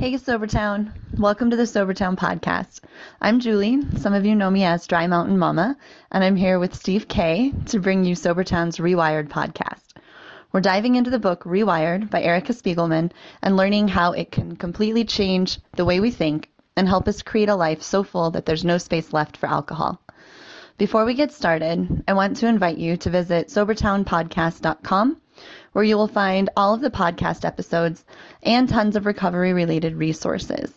Hey, Sobertown. Welcome to the Sobertown podcast. I'm Julie. Some of you know me as Dry Mountain Mama, and I'm here with Steve K to bring you Sobertown's Rewired podcast. We're diving into the book Rewired by Erica Spiegelman and learning how it can completely change the way we think and help us create a life so full that there's no space left for alcohol. Before we get started, I want to invite you to visit SobertownPodcast.com where you will find all of the podcast episodes and tons of recovery related resources.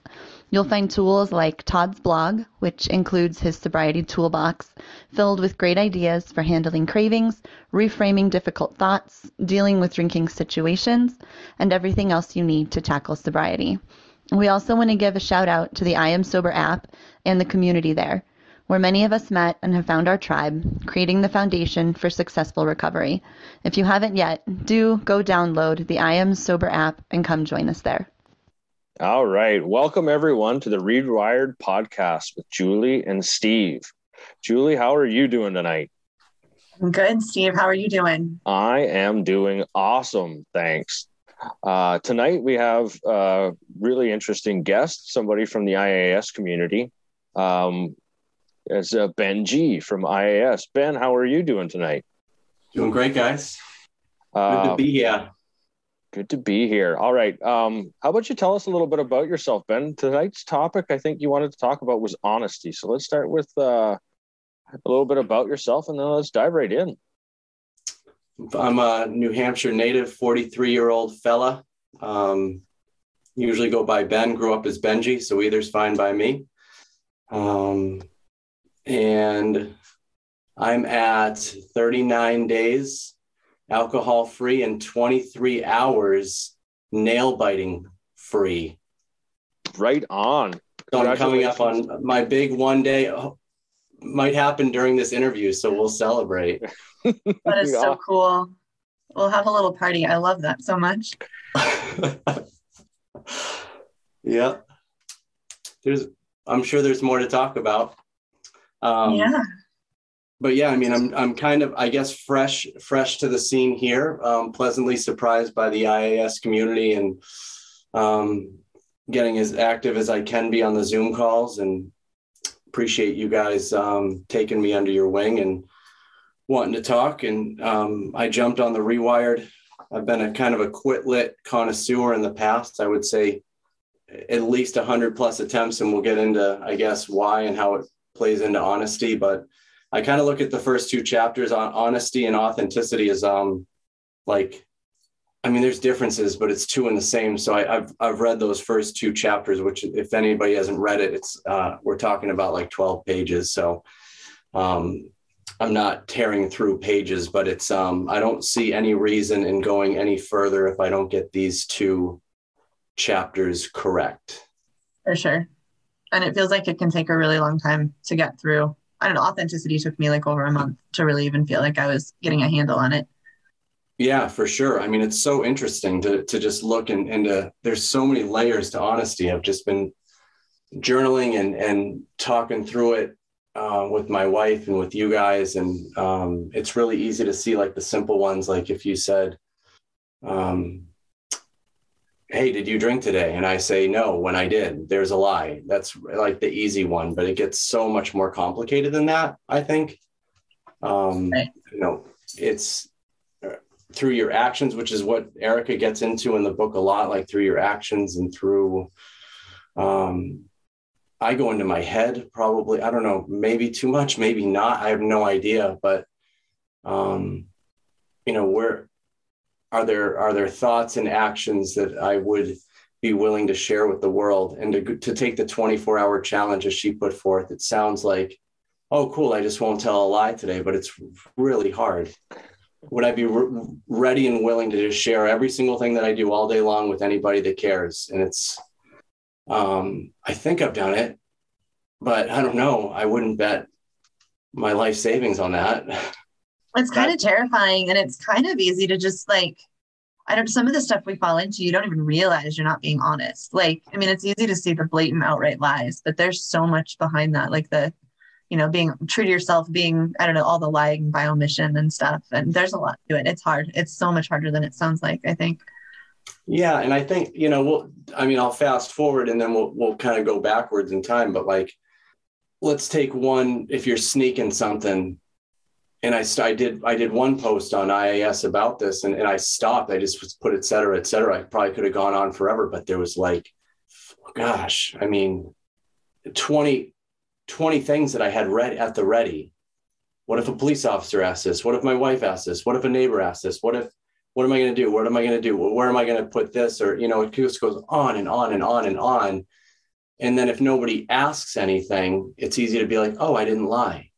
You'll find tools like Todd's blog, which includes his sobriety toolbox, filled with great ideas for handling cravings, reframing difficult thoughts, dealing with drinking situations, and everything else you need to tackle sobriety. We also want to give a shout out to the I Am Sober app and the community there where many of us met and have found our tribe, creating the foundation for successful recovery. If you haven't yet, do go download the I Am Sober app and come join us there. All right. Welcome, everyone, to the Rewired podcast with Julie and Steve. Julie, how are you doing tonight? I'm good, Steve. How are you doing? I am doing awesome. Thanks. Uh, tonight, we have a really interesting guest, somebody from the IAS community. Um, it's uh, Ben G from IAS. Ben, how are you doing tonight? Doing great, guys. Good to be here. Good to be here. All right. Um, how about you tell us a little bit about yourself, Ben? Tonight's topic, I think you wanted to talk about was honesty. So let's start with uh, a little bit about yourself, and then let's dive right in. I'm a New Hampshire native, 43 year old fella. Um, usually go by Ben. Grew up as Benji, so either's fine by me. Um, and I'm at 39 days alcohol free and 23 hours nail biting free. Right on. So I'm coming up on my big one day. Oh, might happen during this interview, so we'll celebrate. that is so cool. We'll have a little party. I love that so much. yeah. There's I'm sure there's more to talk about. Um, yeah. But yeah, I mean, I'm I'm kind of I guess fresh fresh to the scene here. Um, pleasantly surprised by the IAS community and um, getting as active as I can be on the Zoom calls and appreciate you guys um, taking me under your wing and wanting to talk. And um, I jumped on the Rewired. I've been a kind of a quit lit connoisseur in the past. I would say at least 100 plus attempts, and we'll get into, I guess, why and how it plays into honesty, but I kind of look at the first two chapters on honesty and authenticity as um like I mean there's differences, but it's two in the same. So I, have I've read those first two chapters, which if anybody hasn't read it, it's uh, we're talking about like 12 pages. So um I'm not tearing through pages, but it's um I don't see any reason in going any further if I don't get these two chapters correct. For sure and it feels like it can take a really long time to get through. I don't know, authenticity took me like over a month to really even feel like I was getting a handle on it. Yeah, for sure. I mean, it's so interesting to to just look and into there's so many layers to honesty. I've just been journaling and and talking through it uh, with my wife and with you guys, and um, it's really easy to see like the simple ones, like if you said, um, hey, did you drink today? And I say, no, when I did, there's a lie. That's like the easy one, but it gets so much more complicated than that, I think. Um, right. You know, it's uh, through your actions, which is what Erica gets into in the book a lot, like through your actions and through, um, I go into my head probably, I don't know, maybe too much, maybe not. I have no idea, but, um, you know, where are there are there thoughts and actions that I would be willing to share with the world and to, to take the 24 hour challenge as she put forth? It sounds like oh cool i just won't tell a lie today but it's really hard. Would i be re- ready and willing to just share every single thing that i do all day long with anybody that cares? And it's um, i think i've done it but i don't know. I wouldn't bet my life savings on that It's kind of terrifying and it's kind of easy to just like I don't some of the stuff we fall into, you don't even realize you're not being honest. Like, I mean, it's easy to see the blatant outright lies, but there's so much behind that, like the, you know, being true to yourself, being, I don't know, all the lying by omission and stuff. And there's a lot to it. It's hard. It's so much harder than it sounds like, I think. Yeah, and I think you know, we'll. I mean, I'll fast forward and then we'll we'll kind of go backwards in time. But like, let's take one. If you're sneaking something, and I I did I did one post on IAS about this, and, and I stopped. I just put et cetera, et cetera. I probably could have gone on forever, but there was like, gosh, I mean, 20, 20 things that I had read at the ready. What if a police officer asks this? What if my wife asks this? What if a neighbor asks this? What if what am I going to do? What am I going to do? Where am I going to put this? Or, you know, it just goes on and on and on and on. And then if nobody asks anything, it's easy to be like, oh, I didn't lie.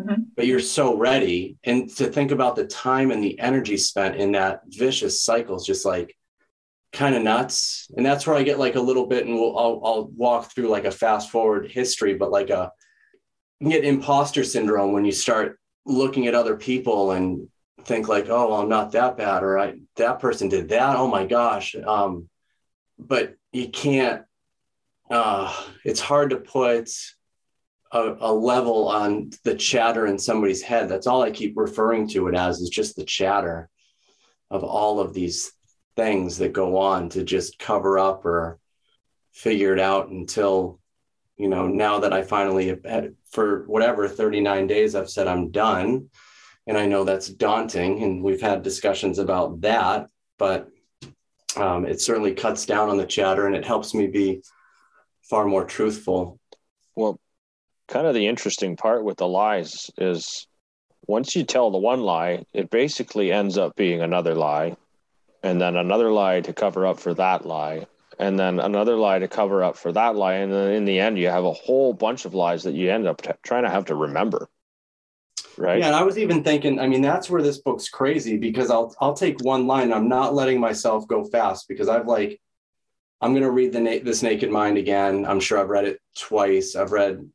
Mm-hmm. But you're so ready. And to think about the time and the energy spent in that vicious cycle is just like kind of nuts. And that's where I get like a little bit, and we'll, I'll, I'll walk through like a fast forward history, but like a, you get imposter syndrome when you start looking at other people and think like, oh, well, I'm not that bad, or I that person did that. Oh my gosh. Um, but you can't. Uh, it's hard to put a, a, level on the chatter in somebody's head. That's all I keep referring to it as is just the chatter of all of these things that go on to just cover up or figure it out until you know now that I finally have, for whatever 39 days I've said I'm done and I know that's daunting, and we've had discussions about that, but um, it certainly cuts down on the chatter and it helps me be far more truthful. Kind of the interesting part with the lies is once you tell the one lie, it basically ends up being another lie, and then another lie to cover up for that lie, and then another lie to cover up for that lie. And then in the end, you have a whole bunch of lies that you end up t- trying to have to remember. Right? Yeah and i was even thinking i mean that's where this book's crazy because i'll i'll take one line. I'm not letting myself go fast because i've like i'm going to read the na- this naked mind again. I'm sure i've read it twice. I've read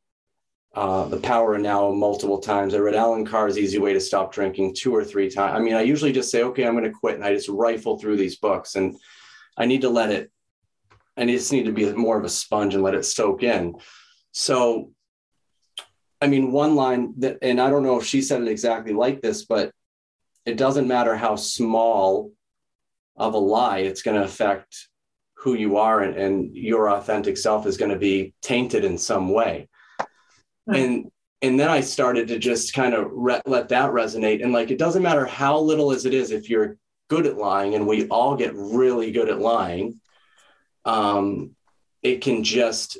uh, the power now multiple times i read Allen Carr's easy way to stop drinking two or three times i mean i usually just say okay i'm going to quit and i just rifle through these books and i need to let it i just need to be more of a sponge and let it soak in so I mean, one line that, and I don't know if she said it exactly like this, but it doesn't matter how small of a lie, it's going to affect who you are and, and your authentic self is going to be tainted in some way. Right. And and then I started to just kind of re- let that resonate. And like, it doesn't matter how little as it is, if you're good at lying, and we all get really good at lying, um, it can just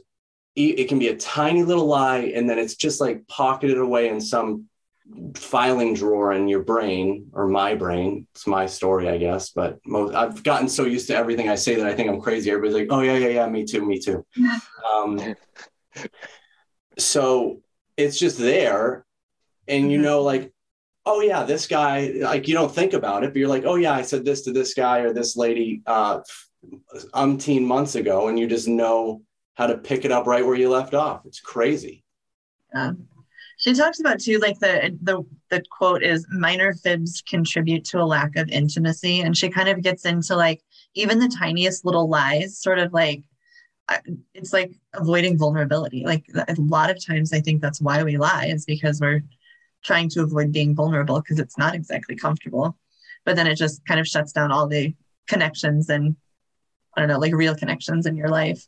it can be a tiny little lie and then it's just like pocketed away in some filing drawer in your brain or my brain it's my story i guess but most i've gotten so used to everything i say that i think i'm crazy everybody's like oh yeah yeah yeah me too me too um, so it's just there and you mm-hmm. know like oh yeah this guy like you don't think about it but you're like oh yeah i said this to this guy or this lady uh umpteen months ago and you just know how to pick it up right where you left off. It's crazy. Yeah. She talks about too, like the the the quote is minor fibs contribute to a lack of intimacy, and she kind of gets into like even the tiniest little lies, sort of like it's like avoiding vulnerability. Like a lot of times, I think that's why we lie is because we're trying to avoid being vulnerable because it's not exactly comfortable. But then it just kind of shuts down all the connections and I don't know, like real connections in your life.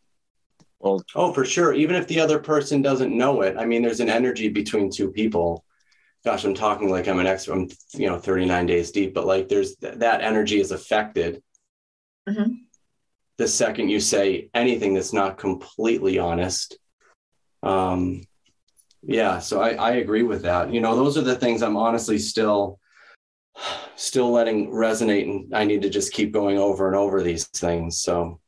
Well, oh, for sure. Even if the other person doesn't know it, I mean, there's an energy between two people. Gosh, I'm talking like I'm an expert. I'm, you know, 39 days deep, but like there's th- that energy is affected. Mm-hmm. The second you say anything that's not completely honest. Um, yeah, so I, I agree with that. You know, those are the things I'm honestly still, still letting resonate, and I need to just keep going over and over these things. So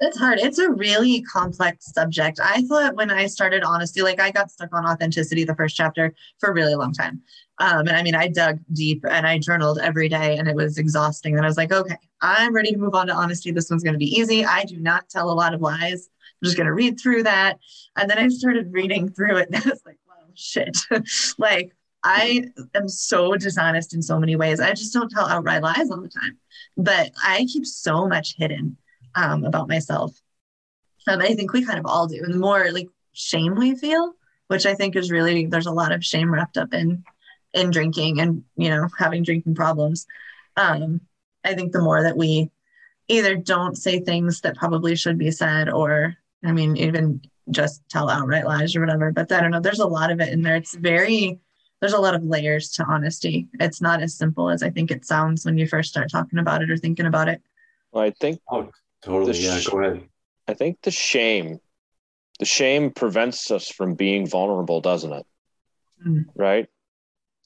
it's hard. It's a really complex subject. I thought when I started honesty, like I got stuck on authenticity, the first chapter, for a really long time. Um, and I mean, I dug deep and I journaled every day and it was exhausting. And I was like, okay, I'm ready to move on to honesty. This one's going to be easy. I do not tell a lot of lies. I'm just going to read through that. And then I started reading through it and I was like, wow, shit. like, I am so dishonest in so many ways. I just don't tell outright lies all the time. But I keep so much hidden um, about myself. Um, I think we kind of all do. And the more like shame we feel, which I think is really there's a lot of shame wrapped up in in drinking and you know having drinking problems. Um, I think the more that we either don't say things that probably should be said or I mean even just tell outright lies or whatever. But I don't know. There's a lot of it in there. It's very there's a lot of layers to honesty. It's not as simple as I think it sounds when you first start talking about it or thinking about it. Well, I think Oh, totally. Yeah, sh- go ahead. I think the shame, the shame prevents us from being vulnerable, doesn't it? Mm. Right?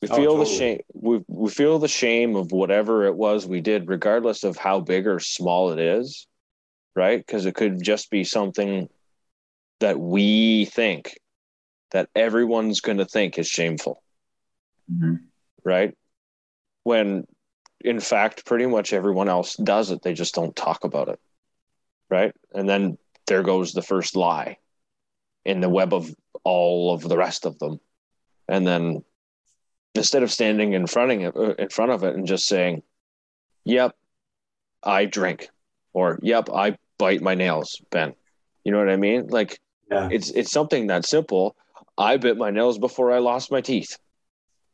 We Oh, feel the shame. We, we feel the shame of whatever it was we did, regardless of how big or small it is. Right? Because it could just be something that we think that everyone's going to think is shameful. Mhm. Right? When in fact, pretty much everyone else does it. They just don't talk about it. Right. And then there goes the first lie in the web of all of the rest of them. And then instead of standing in front of it, uh, in front of it and just saying, "Yep, I drink," or "Yep, I bite my nails," Ben. You know what I mean? Like Yeah. it's it's something that simple. I bit my nails before I lost my teeth,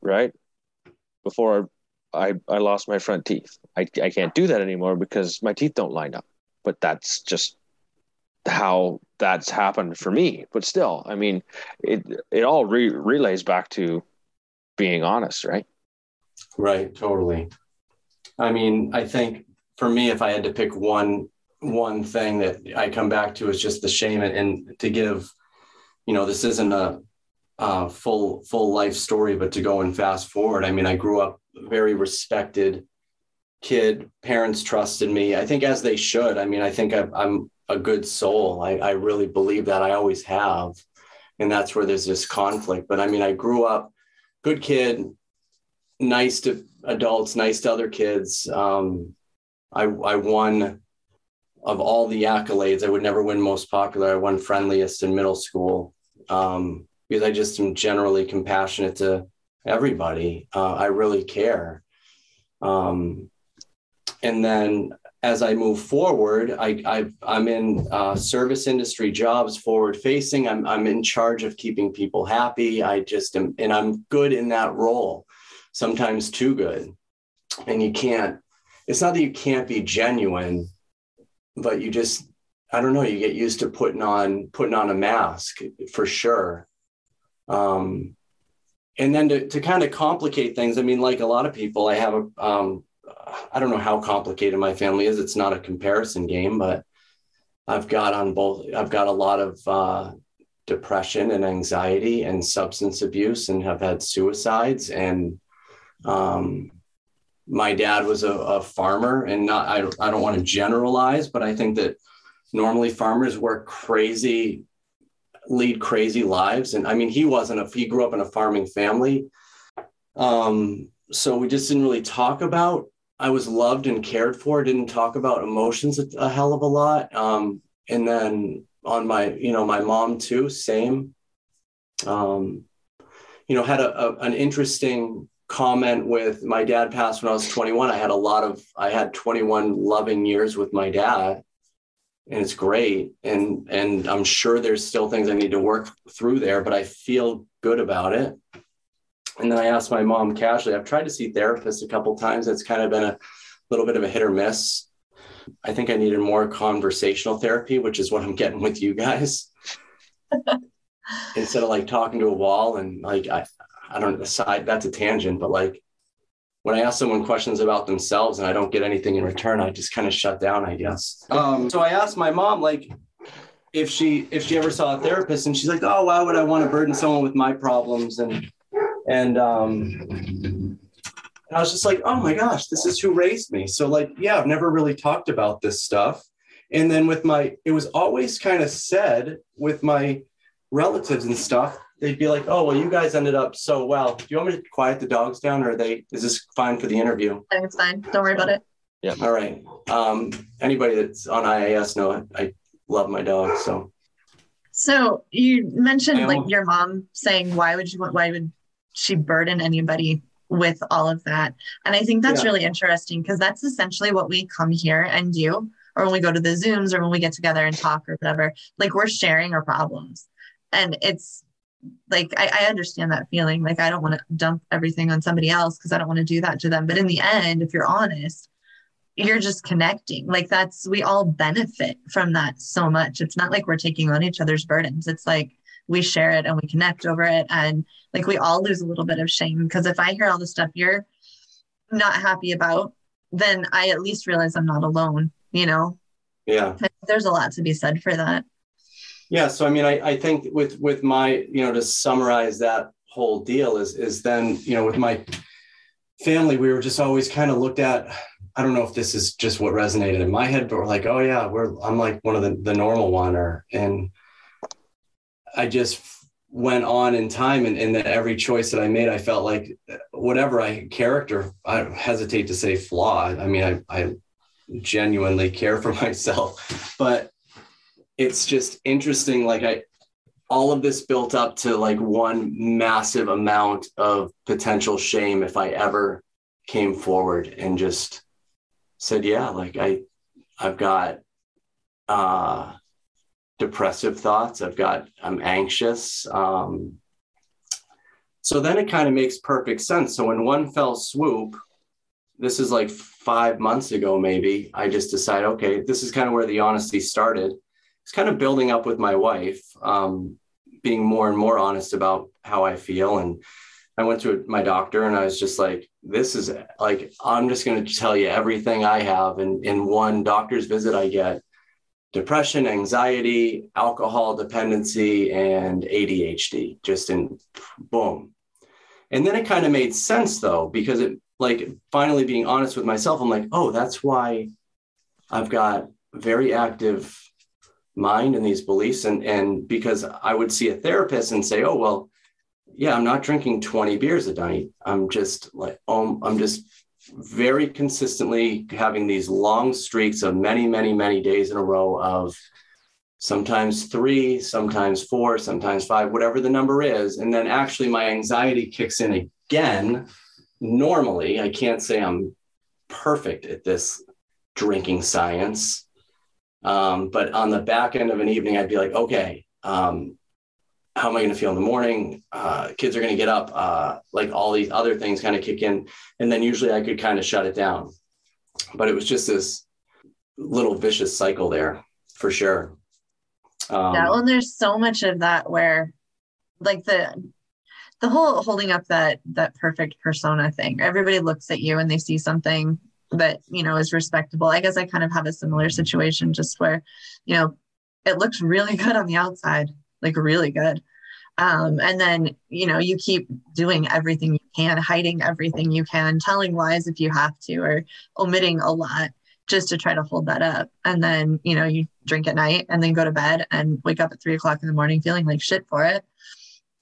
right? Before I I lost my front teeth. I I can't do that anymore because my teeth don't line up. But that's just how that's happened for me. But still, I mean, it it all re- relays back to being honest, right? Right, totally. I mean, I think for me, if I had to pick one one thing that I come back to is just the shame and, and to give, you know, this isn't a, uh full full life story, but to go and fast forward. I mean, I grew up very respected kid. Parents trusted me. I think as they should. I mean, I think I, I'm a good soul. I, I really believe that. I always have, and that's where there's this conflict. But I mean, I grew up good kid, nice to adults, nice to other kids. Um, I, I won of all the accolades. I would never win most popular. I won friendliest in middle school um, because I just am generally compassionate to everybody. Uh, I really care. Um, and then as I move forward, I, I'm in uh, service industry jobs, forward facing. I'm, I'm in charge of keeping people happy. I just am, and I'm good in that role, sometimes too good. And you can't, it's not that you can't be genuine, but you just, I don't know, you get used to putting on, putting on a mask for sure. Um, and then to, to kind of complicate things, I mean, like a lot of people, I have a, um, I don't know how complicated my family is. It's not a comparison game, but I've got on both, I've got a lot of uh, depression and anxiety and substance abuse and have had suicides. And um, my dad was a, a farmer and not, I, I don't want to generalize, but I think that normally farmers work crazy, lead crazy lives. And I mean, he wasn't a, he grew up in a farming family. Um, so we just didn't really talk about I was loved and cared for. Didn't talk about emotions a, a hell of a lot. Um, and then on my, you know, my mom too, same. Um, you know, had a, a, an interesting comment with my dad passed when I was 21. I had a lot of, I had 21 loving years with my dad, and it's great. And and I'm sure there's still things I need to work through there, but I feel good about it. And then I asked my mom casually, I've tried to see therapists a couple times. It's kind of been a little bit of a hit or miss. I think I needed more conversational therapy, which is what I'm getting with you guys. Instead of like talking to a wall and like I I don't decide that's a tangent, but like when I ask someone questions about themselves and I don't get anything in return, I just kind of shut down, I guess. Um, so I asked my mom, like, if she if she ever saw a therapist, and she's like, "Oh, why would I want to burden someone with my problems?" and and um and I was just like, oh my gosh, this is who raised me. So like, yeah, I've never really talked about this stuff. And then with my, it was always kind of said with my relatives and stuff, they'd be like, oh, well, you guys ended up so well. Do you want me to quiet the dogs down or are they, is this fine for the interview? I think it's fine. Don't worry about it. Yeah. All right. Um, anybody that's on IAS know I, I love my dog. So So you mentioned like your mom saying, why would you want, why would she burden anybody with all of that? And I think that's Yeah. really interesting because that's essentially what we come here and do, or when we go to the Zooms or when we get together and talk or whatever, like we're sharing our problems. And it's like, I, I understand that feeling. Like, I don't want to dump everything on somebody else because I don't want to do that to them. But in the end, if you're honest, you're just connecting. Like that's we all benefit from that so much. It's not like we're taking on each other's burdens. It's like we share it and we connect over it and like we all lose a little bit of shame because if I hear all the stuff you're not happy about, then I at least realize I'm not alone, you know? Yeah. There's a lot to be said for that. Yeah. So I mean I, I think with with my, you know, to summarize that whole deal is is then, you know, with my family, we were just always kind of looked at I don't know if this is just what resonated in my head, but we're like, oh yeah, we're I'm like one of the the normal one, or and I just went on in time, and, and that every choice that I made, I felt like whatever I character, I hesitate to say flaw. I mean, I I genuinely care for myself, but it's just interesting. Like I, all of this built up to like one massive amount of potential shame if I ever came forward and just said, yeah, like I, I've got uh, depressive thoughts. I've got, I'm anxious. Um, so then it kind of makes perfect sense. So in one fell swoop, this is like five months ago, maybe, I just decided, okay, this is kind of where the honesty started. It's kind of building up with my wife, um, being more and more honest about how I feel. And I went to my doctor and I was just like, this is like, I'm just going to tell you everything I have. And in one doctor's visit, I get depression, anxiety, alcohol dependency, and ADHD, just in boom. And then it kind of made sense though, because it like finally being honest with myself, I'm like, oh, that's why I've got very active mind and these beliefs. And, and because I would see a therapist and say, oh, well, yeah, I'm not drinking 20 beers a night. I'm just like, oh, I'm just very consistently having these long streaks of many, many, many days in a row of sometimes three, sometimes four, sometimes five, whatever the number is. And then actually my anxiety kicks in again. Normally, I can't say I'm perfect at this drinking science. Um, but on the back end of an evening, I'd be like, okay, um, how am I going to feel in the morning? Uh, kids are going to get up. Uh, like all these other things kind of kick in. And then usually I could kind of shut it down. But it was just this little vicious cycle there for sure. Um, yeah. Well, there's so much of that where like the, the whole holding up that that perfect persona thing everybody looks at you and they see something that you know is respectable i guess i kind of have a similar situation just where you know it looks really good on the outside like really good. Um, and then, you know, you keep doing everything you can, hiding everything you can, telling lies if you have to, or omitting a lot just to try to hold that up. And then, you know, you drink at night and then go to bed and wake up at three o'clock in the morning feeling like shit for it.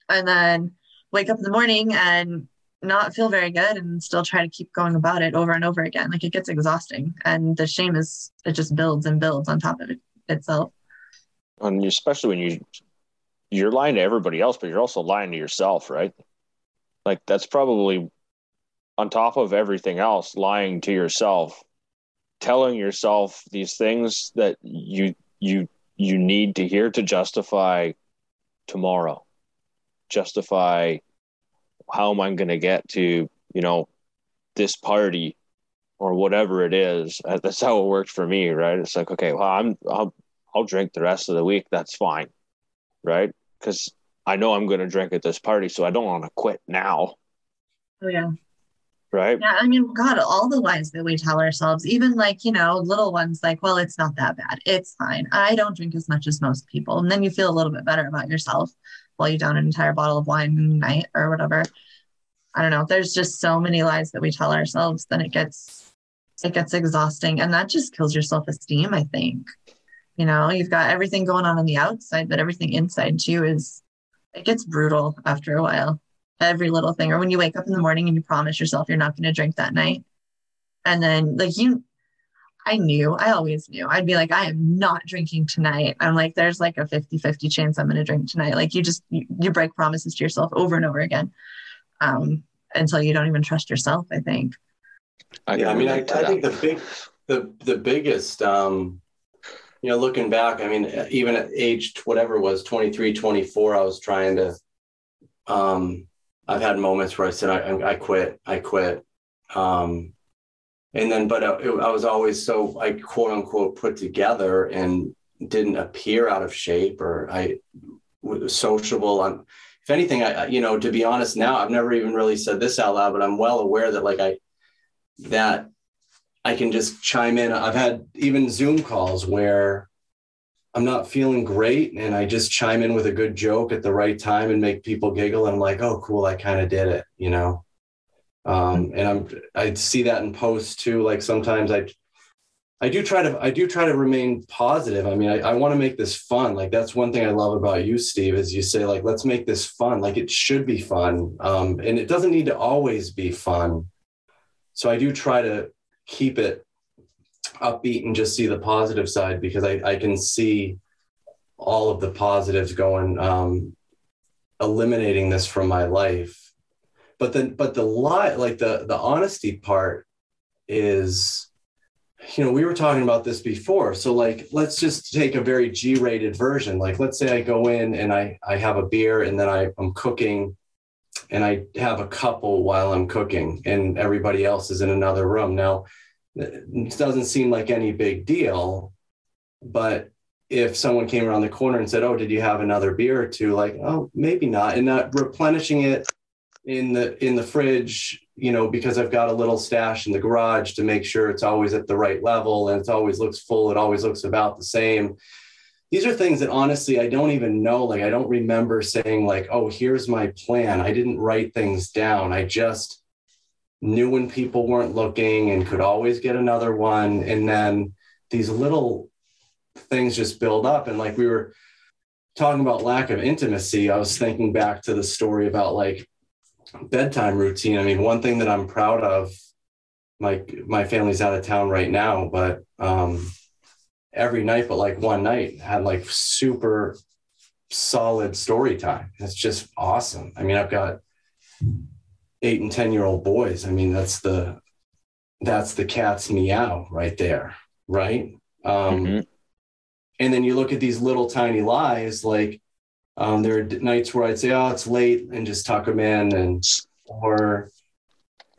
And then wake up in the morning and not feel very good and still try to keep going about it over and over again. Like it gets exhausting. And the shame is, it just builds and builds on top of it itself. And especially when you you're lying to everybody else, but you're also lying to yourself, right? Like that's probably on top of everything else, lying to yourself, telling yourself these things that you you you need to hear to justify tomorrow, justify how am I going to get to you know this party or whatever it is. Uh, that's how it worked for me, right? It's like okay, well I'm I'll I'll drink the rest of the week. That's fine, right? Because I know I'm going to drink at this party, so I don't want to quit now. Oh yeah. Right. Yeah, I mean, God, all the lies that we tell ourselves, even like you know, little ones, like, well, it's not that bad, it's fine. I don't drink as much as most people, and then you feel a little bit better about yourself while you down an entire bottle of wine a night or whatever. I don't know. There's just so many lies that we tell ourselves, then it gets it gets exhausting, and that just kills your self esteem. I think. You know, you've got everything going on on the outside, but everything inside too is, it gets brutal after a while. Every little thing. Or when you wake up in the morning and you promise yourself you're not going to drink that night. And then, like, you, I knew, I always knew. I'd be like, I am not drinking tonight. I'm like, there's like a 50 50 chance I'm going to drink tonight. Like, you just, you, you break promises to yourself over and over again um, until you don't even trust yourself, I think. I yeah, I mean, I, I think the big, the, the biggest, um, you know, looking back, I mean, even at age whatever it was 23, 24, I was trying to, um, I've had moments where I said, I, I quit, I quit. Um, and then but uh, I was always so I quote unquote put together and didn't appear out of shape or I was sociable. I'm, if anything, I you know to be honest now I've never even really said this out loud, but I'm well aware that like I that I can just chime in. I've had even Zoom calls where I'm not feeling great and I just chime in with a good joke at the right time and make people giggle. And I'm like, oh, cool, I kind of did it, you know? Um, and I'm, I see that in posts too. Like sometimes I, I do try to, I do try to remain positive. I mean, I, I want to make this fun. Like that's one thing I love about you, Steve, is you say like, let's make this fun. Like it should be fun. Um, and it doesn't need to always be fun. So I do try to keep it upbeat and just see the positive side because I, I can see all of the positives going, um, eliminating this from my life. But then, but the lie, like the the honesty part, is, you know, we were talking about this before. So like, let's just take a very G-rated version. Like, let's say I go in and I I have a beer and then I I'm cooking and I have a couple while I'm cooking, and everybody else is in another room. Now, it doesn't seem like any big deal, but if someone came around the corner and said, "Oh, did you have another beer or two? Like, oh, maybe not, and not replenishing it in the in the fridge, you know, because I've got a little stash in the garage to make sure it's always at the right level and it always looks full. It always looks about the same. These are things that honestly I don't even know. Like, I don't remember saying like, "Oh, here's my plan." I didn't write things down. I just knew when people weren't looking and could always get another one. And then these little things just build up. And like we were talking about lack of intimacy, I was thinking back to the story about like bedtime routine. I mean, one thing that I'm proud of, my my family's out of town right now, but um every night, but like one night had like super solid story time. It's just awesome. I mean, I've got eight and 10 year old boys. I mean, that's the, that's the cat's meow right there. Right. Um, mm-hmm. And then you look at these little tiny lies, like um, there are nights where I'd say, oh, it's late and just tuck them in and, or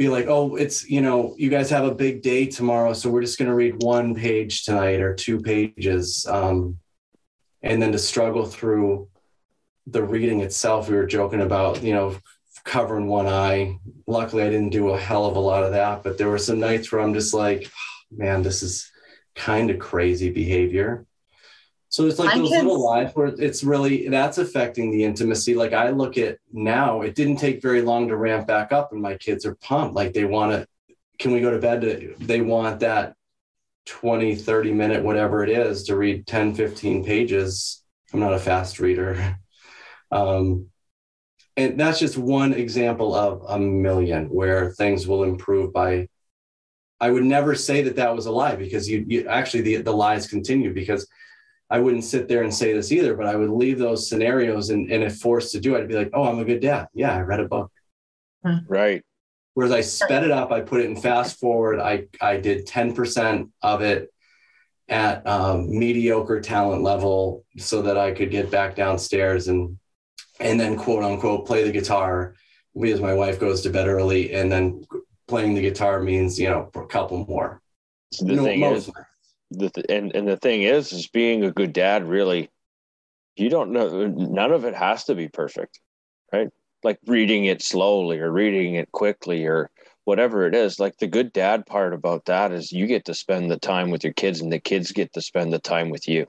be like, oh, it's, you know, you guys have a big day tomorrow. So we're just going to read one page tonight or two pages. Um, and then to struggle through the reading itself, we were joking about, you know, covering one eye. Luckily, I didn't do a hell of a lot of that, but there were some nights where I'm just like, man, this is kind of crazy behavior. So it's like those little lies where it's really that's affecting the intimacy. Like I look at now, it didn't take very long to ramp back up, and my kids are pumped. Like they want to, can we go to bed? They want that 20, 30 minute, whatever it is, to read 10, 15 pages. I'm not a fast reader. Um, and that's just one example of a million where things will improve by i would never say that that was a lie because you, you actually the, the lies continue because i wouldn't sit there and say this either but i would leave those scenarios and, and if forced to do it i'd be like oh i'm a good dad. Yeah i read a book. Hmm. right. Whereas i sped it up i put it in fast forward. I i did 10% of it at um, mediocre talent level so that i could get back downstairs and and then quote unquote play the guitar because my wife goes to bed early and then playing the guitar means you know a couple more. The no, thing is the th- and, and the thing is is being a good dad really you don't know none of it has to be perfect right like reading it slowly or reading it quickly or whatever it is like the good dad part about that is you get to spend the time with your kids and the kids get to spend the time with you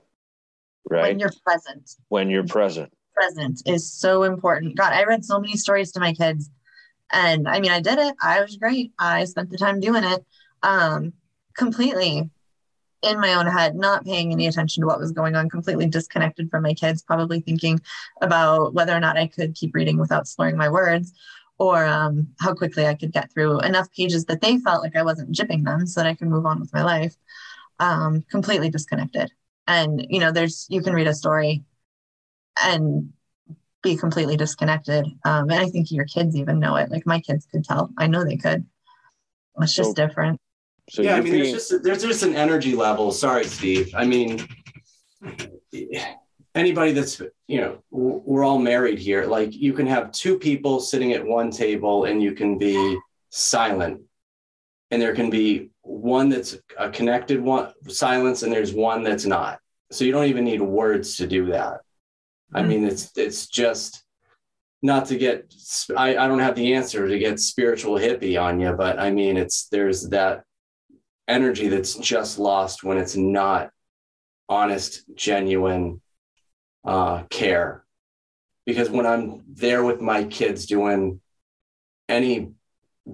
right when you're present when you're present present is so important. God, I read so many stories to my kids. And I mean, I did it. I was great. I spent the time doing it um, completely in my own head, not paying any attention to what was going on, completely disconnected from my kids, probably thinking about whether or not I could keep reading without slurring my words or um, how quickly I could get through enough pages that they felt like I wasn't jipping them so that I could move on with my life. Um, completely disconnected. And, you know, there's, you can read a story and be completely disconnected. Um, and I think your kids even know it. Like my kids could tell. I know they could. It's just so, different. So yeah, I mean, being... there's just there's just an energy level. Sorry, Steve. I mean, anybody that's you know, we're all married here. Like you can have two people sitting at one table, and you can be silent, and there can be one that's a connected one silence and there's one that's not. So you don't even need words to do that. I mm-hmm. mean, it's it's just not to get I, I don't have the answer to get spiritual hippie on you, but I mean it's there's that energy that's just lost when it's not honest, genuine uh, care. Because when I'm there with my kids doing any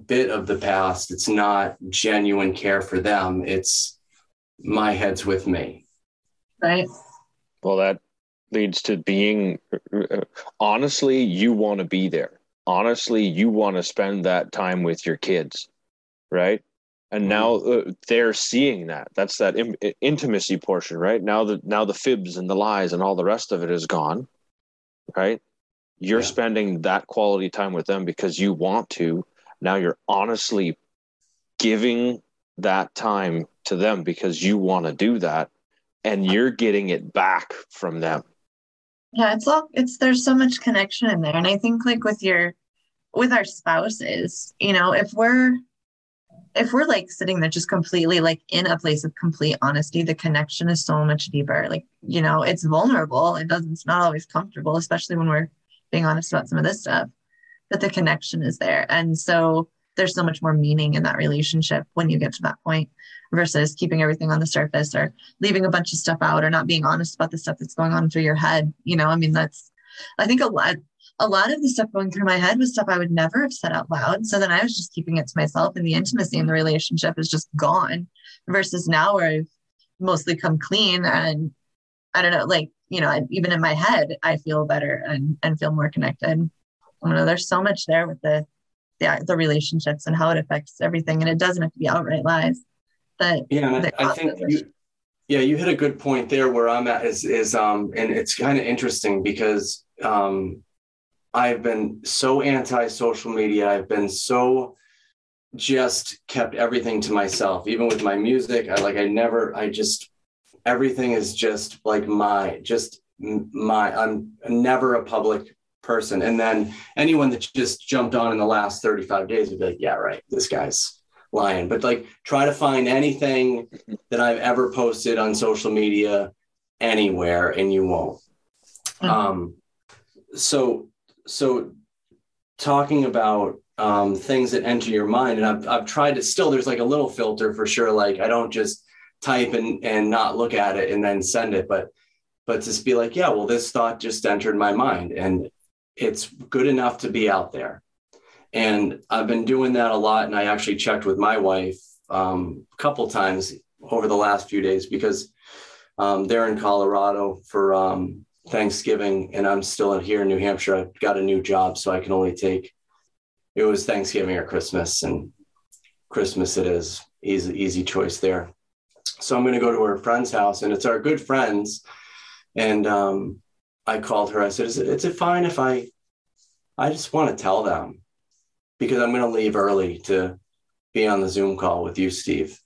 bit of the past, it's not genuine care for them. It's my head's with me. Right. Well, that leads to being honestly, you want to be there. Honestly, you want to spend that time with your kids, right? And now uh, they're seeing that. That's that Im- intimacy portion, right? Now the now the fibs and the lies and all the rest of it is gone, right? You're yeah. spending that quality time with them because you want to. Now you're honestly giving that time to them because you want to do that and you're getting it back from them yeah it's all it's there's so much connection in there and i think like with your with our spouses you know if we're if we're like sitting there just completely like in a place of complete honesty the connection is so much deeper. Like you know it's vulnerable. It doesn't it's not always comfortable especially when we're being honest about some of this stuff but the connection is there. And so there's so much more meaning in that relationship when you get to that point versus keeping everything on the surface or leaving a bunch of stuff out or not being honest about the stuff that's going on through your head. You know, I mean, that's, I think a lot, a lot of the stuff going through my head was stuff I would never have said out loud. So then I was just keeping it to myself and the intimacy in the relationship is just gone versus now where I've mostly come clean and I don't know, like, you know, even in my head, I feel better and, and feel more connected. I don't know, there's so much there with the, the, the relationships and how it affects everything. And it doesn't have to be outright lies but yeah, I, I think you, yeah, you hit a good point there. Where I'm at is is um, and it's kind of interesting because um, I've been so anti social media. I've been so just kept everything to myself, even with my music. I like I never. I just everything is just like my just my. I'm never a public person. And then anyone that just jumped on in the last 35 days would be like, yeah, right, this guy's lying, but like try to find anything that I've ever posted on social media anywhere and you won't. Mm-hmm. Um, so, so talking about um, things that enter your mind, and I've, I've tried to still, there's like a little filter for sure. Like I don't just type and, and not look at it and then send it, but, but just be like, yeah, well, this thought just entered my mind and it's good enough to be out there. And I've been doing that a lot. And I actually checked with my wife um, a couple times over the last few days because um, they're in Colorado for um, Thanksgiving and I'm still here in New Hampshire. I've got a new job, so I can only take it was Thanksgiving or Christmas, and Christmas it is. Easy, easy choice there. So I'm going to go to her friend's house, and it's our good friends. And um, I called her. I said, "Is it? It fine if I? I just want to tell them because I'm going to leave early to be on the Zoom call with you, Steve.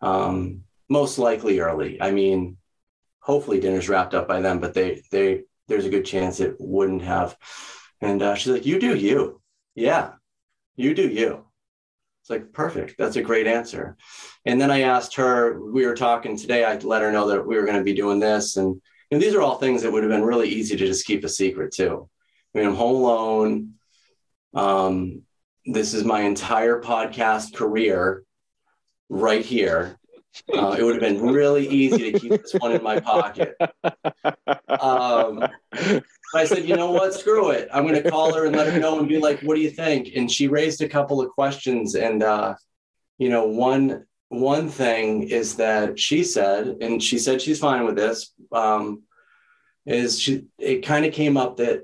Um, most likely early. I mean, hopefully dinner's wrapped up by then, but they they there's a good chance it wouldn't have. And uh, she's like, "You do you, yeah, you do you." It's like perfect. That's a great answer. And then I asked her. We were talking today. I let her know that we were going to be doing this, and you know, these are all things that would have been really easy to just keep a secret too. I mean, I'm home alone. Um, this is my entire podcast career right here. Uh, it would have been really easy to keep this one in my pocket. Um, I said, you know what? Screw it. I'm going to call her and let her know and be like, what do you think? And she raised a couple of questions. And, uh, you know, one, one thing is that she said, and she said she's fine with this, um, is she, it kind of came up that,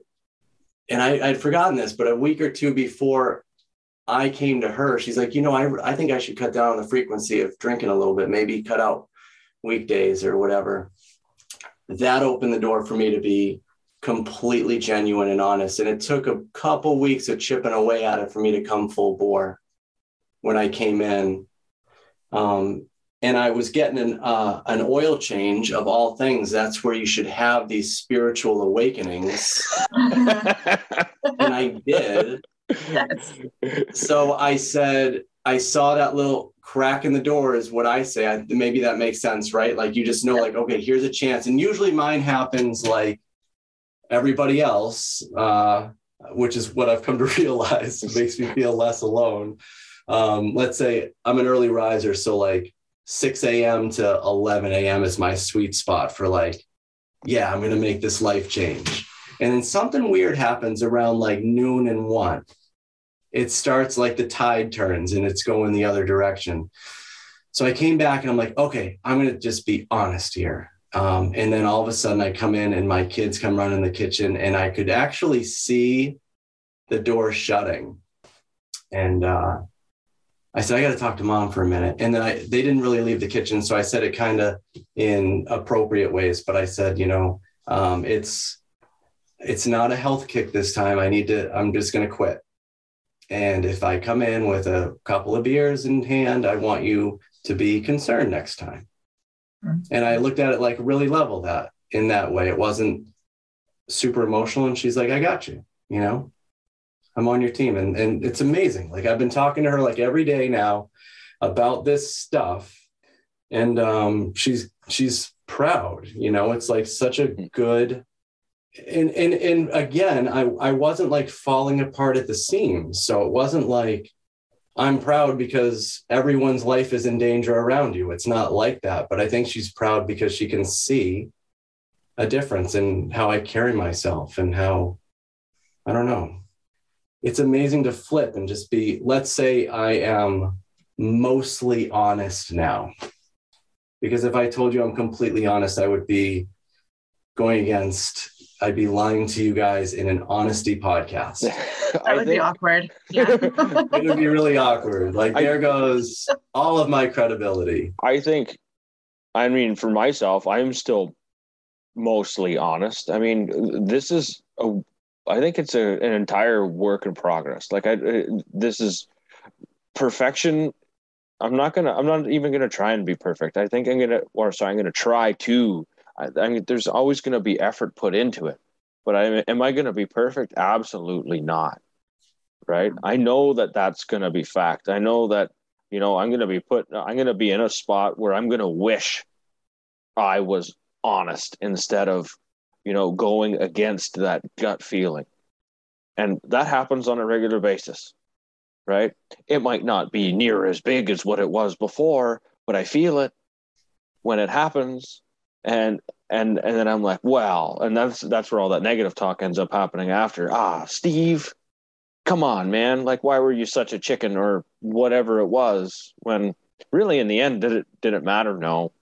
and I, I'd forgotten this, but a week or two before I came to her, she's like, you know, I, I think I should cut down on the frequency of drinking a little bit, maybe cut out weekdays or whatever. That opened the door for me to be completely genuine and honest. And it took a couple weeks of chipping away at it for me to come full bore when I came in. Um, and I was getting an, uh, an oil change of all things. That's where you should have these spiritual awakenings. and I did. Yes. So I said, I saw that little crack in the door is what I say. I, maybe that makes sense, right? Like you just know, like, okay, here's a chance. And usually mine happens like everybody else, uh, which is what I've come to realize. It makes me feel less alone. Um, let's say I'm an early riser. So like 6 a.m. to 11 a.m. is my sweet spot for like, yeah, I'm going to make this life change. And then something weird happens around like noon and one. It starts like the tide turns and it's going the other direction. So I came back and I'm like, okay, I'm going to just be honest here. Um, and then all of a sudden I come in and my kids come running in the kitchen and I could actually see the door shutting. And uh, I said, I got to talk to mom for a minute. And then I, they didn't really leave the kitchen. So I said it kind of in appropriate ways, but I said, you know, um, it's, it's not a health kick this time. I need to, I'm just going to quit. And if I come in with a couple of beers in hand, I want you to be concerned next time. Mm-hmm. And I looked at it like really level that in that way. It wasn't super emotional. And she's like, I got you, you know, I'm on your team. And, and it's amazing. Like I've been talking to her like every day now about this stuff. And um, she's, she's proud, you know, it's like such a mm-hmm. good, and, and, and again, I, I wasn't like falling apart at the seams. So it wasn't like, I'm proud because everyone's life is in danger around you. It's not like that. But I think she's proud because she can see a difference in how I carry myself and how, I don't know. It's amazing to flip and just be, let's say I am mostly honest now. Because if I told you I'm completely honest, I would be going against I'd be lying to you guys in an honesty podcast. that would think, be awkward. Yeah. it would be really awkward. Like I, there goes all of my credibility. I think, I mean, for myself, I'm still mostly honest. I mean, this is a, I think it's a, an entire work in progress. Like I, uh, this is perfection. I'm not gonna. I'm not even gonna try and be perfect. I think I'm gonna, or sorry, I'm gonna try to I, I mean, there's always going to be effort put into it. But I, am I going to be perfect? Absolutely not. Right. I know that that's going to be fact. I know that, you know, I'm going to be put, I'm going to be in a spot where I'm going to wish I was honest instead of, you know, going against that gut feeling. And that happens on a regular basis. Right. It might not be near as big as what it was before, but I feel it when it happens and and and then I'm like, well, and that's that's where all that negative talk ends up happening after. Ah, Steve, come on, man! Like, why were you such a chicken or whatever it was? When really, in the end, did it did it matter? No.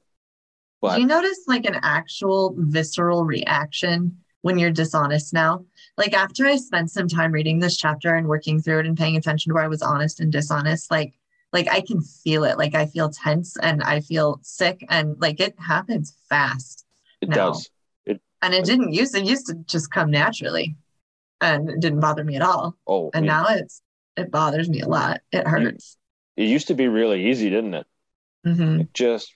But Do you notice like an actual visceral reaction when you're dishonest now? Like after I spent some time reading this chapter and working through it and paying attention to where I was honest and dishonest, like like I can feel it. Like I feel tense and I feel sick and like it happens fast. It now. does. It and it didn't use it used to just come naturally and it didn't bother me at all. Oh. And now it's it bothers me a lot. It hurts. It used to be really easy, didn't it? Mm-hmm. It just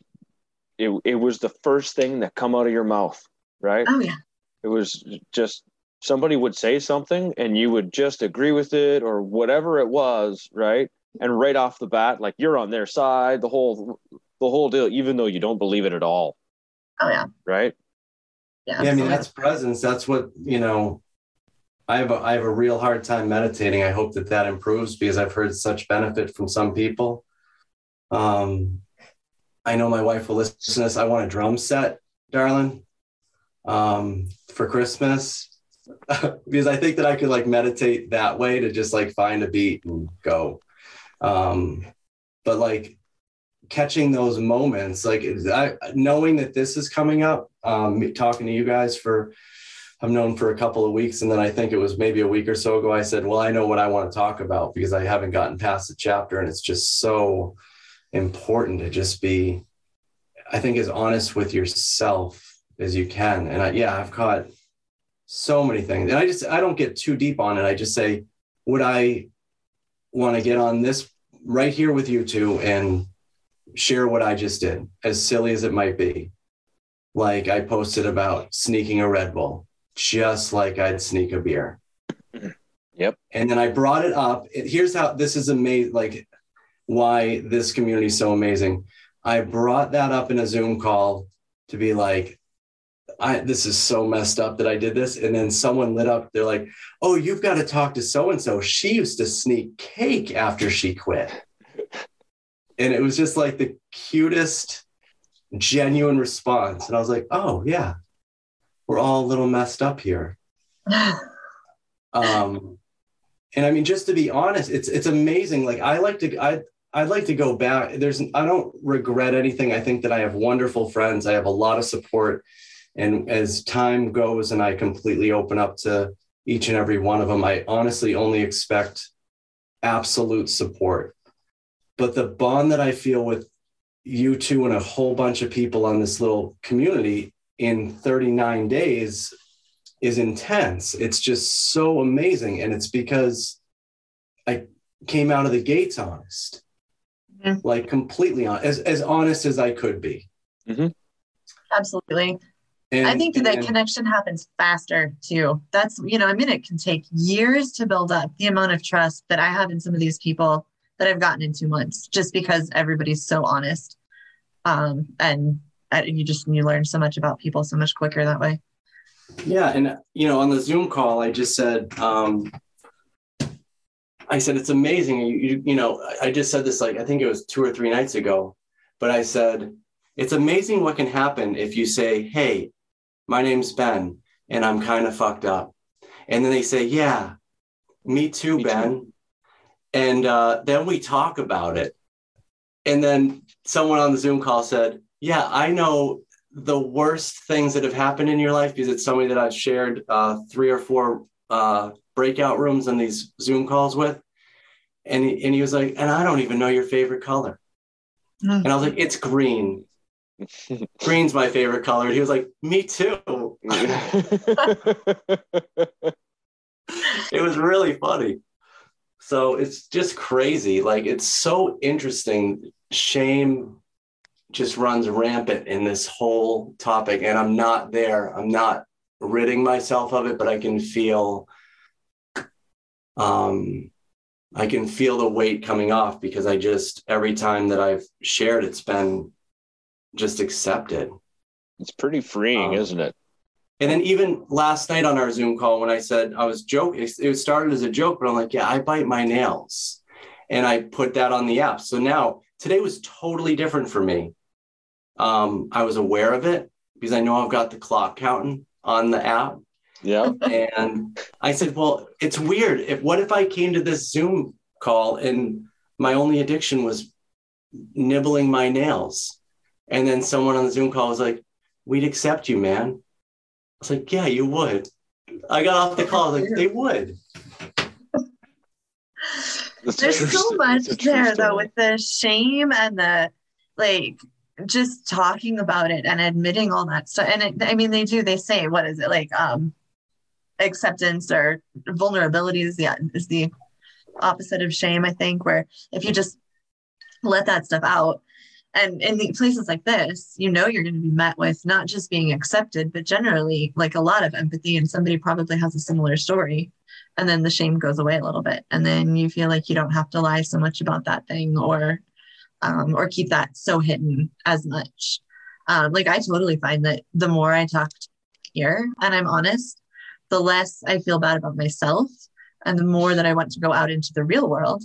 it it was the first thing that come out of your mouth, right? Oh yeah. It was just somebody would say something and you would just agree with it or whatever it was, right? And right off the bat, like you're on their side, the whole the whole deal, even though you don't believe it at all. Oh yeah. Right. Yeah. yeah I mean, that's presence. That's what you know. I have a, I have a real hard time meditating. I hope that that improves because I've heard such benefit from some people. Um, I know my wife will listen to this. I want a drum set, darling, um, for Christmas because I think that I could like meditate that way to just like find a beat and go. Um, but like catching those moments, like I, knowing that this is coming up, um, talking to you guys for, I've known for a couple of weeks. And then I think it was maybe a week or so ago, I said, well, I know what I want to talk about because I haven't gotten past the chapter. And it's just so important to just be, I think, as honest with yourself as you can. And I, yeah, I've caught so many things. And I just, I don't get too deep on it. I just say, would I want to get on this right here with you two and share what I just did, as silly as it might be. Like I posted about sneaking a Red Bull, just like I'd sneak a beer. Mm-hmm. Yep. And then I brought it up. Here's how this is amazing. Like why this community is so amazing. I brought that up in a Zoom call to be like, I, this is so messed up that I did this. And then someone lit up, they're like, oh, you've got to talk to so and so. She used to sneak cake after she quit. And it was just like the cutest, genuine response. And I was like, oh, yeah, we're all a little messed up here. um, and I mean, just to be honest, it's it's amazing. Like I like to I I'd like to go back. There's I don't regret anything. I think that I have wonderful friends. I have a lot of support. And as time goes and I completely open up to each and every one of them, I honestly only expect absolute support. But the bond that I feel with you two and a whole bunch of people on this little community in 39 days is intense. It's just so amazing. And it's because I came out of the gates honest, mm-hmm. like completely honest, as, as honest as I could be. Mm-hmm. Absolutely. And, I think that connection happens faster too. That's, you know, I mean, it can take years to build up the amount of trust that I have in some of these people that I've gotten in two months just because everybody's so honest. Um, and, and you just, you learn so much about people so much quicker that way. Yeah, and you know, on the Zoom call, I just said, um, I said it's amazing. You, you, you know, I just said this like I think it was two or three nights ago, but I said it's amazing what can happen if you say, "Hey, my name's Ben, and I'm kind of fucked up," and then they say, "Yeah, me too, me Ben," too. and uh, then we talk about it, and then someone on the Zoom call said, "Yeah, I know the worst things that have happened in your life because it's somebody that I've shared uh, three or four uh, breakout rooms and these Zoom calls with. And he, and he was like, and I don't even know your favorite color. Mm-hmm. And I was like, it's green. Green's my favorite color. And he was like, me too. it was really funny. So it's just crazy. Like it's so interesting. Shame just runs rampant in this whole topic and i'm not there i'm not ridding myself of it but i can feel um i can feel the weight coming off because i just every time that i've shared it's been just accepted it's pretty freeing um, isn't it and then even last night on our zoom call when i said i was joking it started as a joke but i'm like yeah i bite my nails and i put that on the app so now today was totally different for me um, I was aware of it because I know I've got the clock counting on the app. Yeah. And I said, well, it's weird. If what if I came to this Zoom call and my only addiction was nibbling my nails? And then someone on the Zoom call was like, we'd accept you, man. I was like, yeah, you would. I got off the call, like, they would. There's so much there though with the shame and the like just talking about it and admitting all that stuff and it, i mean they do they say what is it like um acceptance or vulnerability is the is the opposite of shame i think where if you just let that stuff out and in the places like this you know you're going to be met with not just being accepted but generally like a lot of empathy and somebody probably has a similar story. And then the shame goes away a little bit. And then you feel like you don't have to lie so much about that thing or um, or keep that so hidden as much. Um, like I totally find that the more I talk here and I'm honest, the less I feel bad about myself, and the more that I want to go out into the real world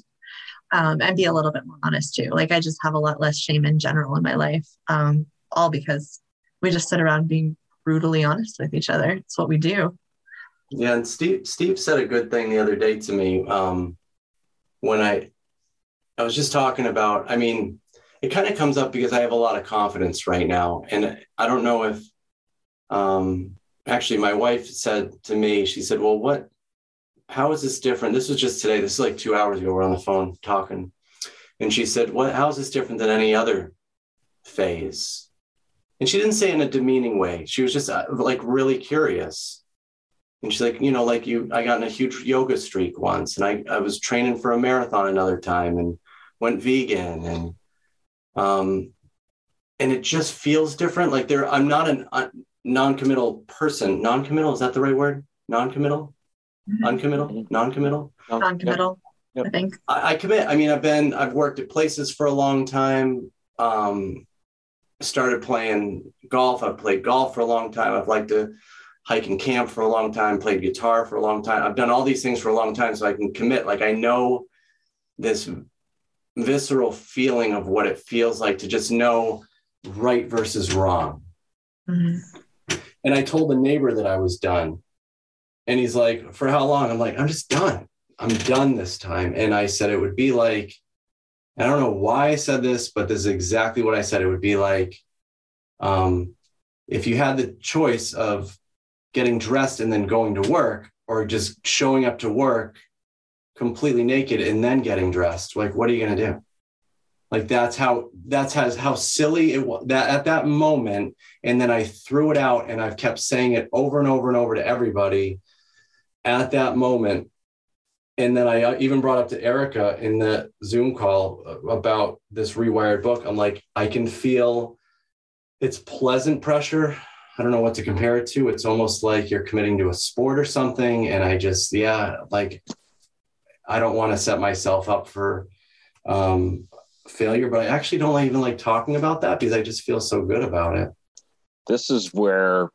um, and be a little bit more honest too. Like I just have a lot less shame in general in my life, um, all because we just sit around being brutally honest with each other. It's what we do. Yeah, and Steve Steve said a good thing the other day to me um, when I I was just talking about, I mean, it kind of comes up because I have a lot of confidence right now. And I don't know if, um, actually, my wife said to me, she said, Well, what, how is this different? This was just today. This is like two hours ago. We're on the phone talking. And she said, What, how is this different than any other phase? And she didn't say in a demeaning way. She was just uh, like really curious. And she's like, you know, like you, I got in a huge yoga streak once and I, I was training for a marathon another time. And went vegan and um and it just feels different like there i'm not a uh, non-committal person non-committal is that the right word non-committal. Uncommittal non-committal non-committal Yep. I think I, I, commit. I mean, I've been I've worked at places for a long time. Um, started playing golf. I've played golf for a long time. I've liked to hike and camp for a long time. Played guitar for a long time. I've done all these things for a long time, so I can commit. Like I know this visceral feeling of what it feels like to just know right versus wrong. Mm-hmm. And I told the neighbor that I was done. And he's like, For how long? I'm like, I'm just done. I'm done this time. And I said it would be like, I don't know why I said this, but this is exactly what I said. It would be like, um, if you had the choice of getting dressed and then going to work, or just showing up to work completely naked and then getting dressed, like, what are you going to do? Like that's how that's how, how silly it was that at that moment. And then I threw it out and I've kept saying it over and over and over to everybody at that moment and then I uh, even brought up to Erica in the Zoom call uh, about this rewired book. I'm like, I can feel it's pleasant pressure. I don't know what to compare it to. It's almost like you're committing to a sport or something. And I just, yeah, like I don't want to set myself up for um, failure, but I actually don't even like talking about that because I just feel so good about it. This is where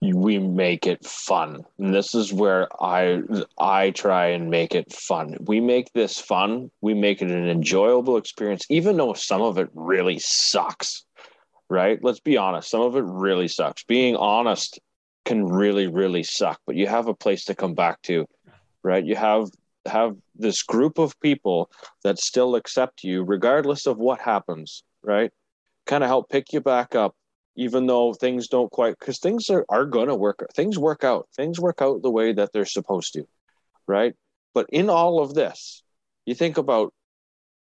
we make it fun. And this is where I I try and make it fun. We make this fun. We make it an enjoyable experience, even though some of it really sucks. Right? Let's be honest. Some of it really sucks. Being honest can really, really suck. But you have a place to come back to, right? You have have this group of people that still accept you regardless of what happens, right? Kind of help pick you back up even though things don't quite because things are, are going to work things work out things work out the way that they're supposed to right? But in all of this you think about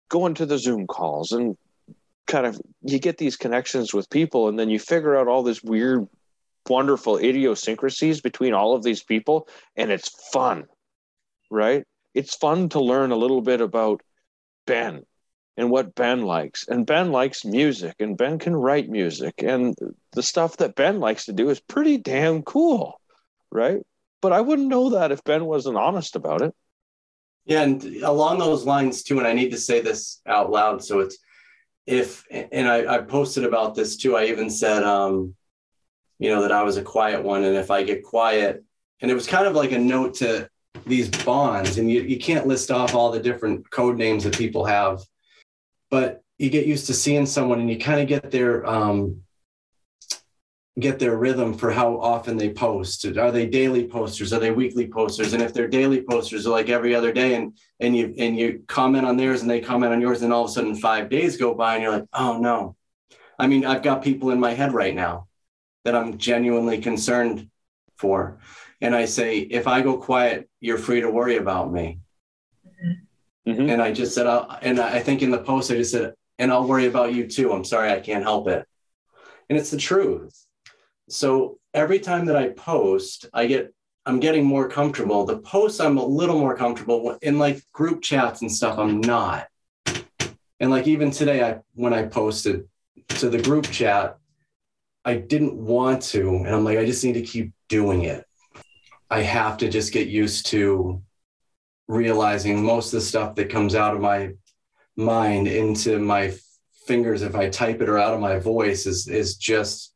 going to the zoom calls and kind of you get these connections with people and then you figure out all this weird wonderful idiosyncrasies between all of these people and it's fun right? It's fun to learn a little bit about ben and what Ben likes. And Ben likes music and Ben can write music. And the stuff that Ben likes to do is pretty damn cool. Right. But I wouldn't know that if Ben wasn't honest about it. Yeah. And along those lines, too, and I need to say this out loud. So it's if, and I, I posted about this too. I even said, um, you know, that I was a quiet one. And if I get quiet, and it was kind of like a note to these bonds, and you, you can't list off all the different code names that people have but you get used to seeing someone and you kind of get their um, get their rhythm for how often they post. Are they daily posters? Are they weekly posters? And if they're daily posters, are like every other day, and and you and you comment on theirs and they comment on yours, and all of a sudden five days go by and you're like, oh no. I mean, I've got people in my head right now that I'm genuinely concerned for. And I say, if I go quiet, you're free to worry about me. Mm-hmm. And I just said, I'll, and I think in the post, I just said, and I'll worry about you too. I'm sorry, I can't help it. And it's the truth. So every time that I post, I get, I'm getting more comfortable. The posts, I'm a little more comfortable in like group chats and stuff. I'm not. And like even today, I, when I posted to the group chat, I didn't want to. And I'm like, I just need to keep doing it. I have to just get used to realizing most of the stuff that comes out of my mind into my fingers if i type it or out of my voice is is just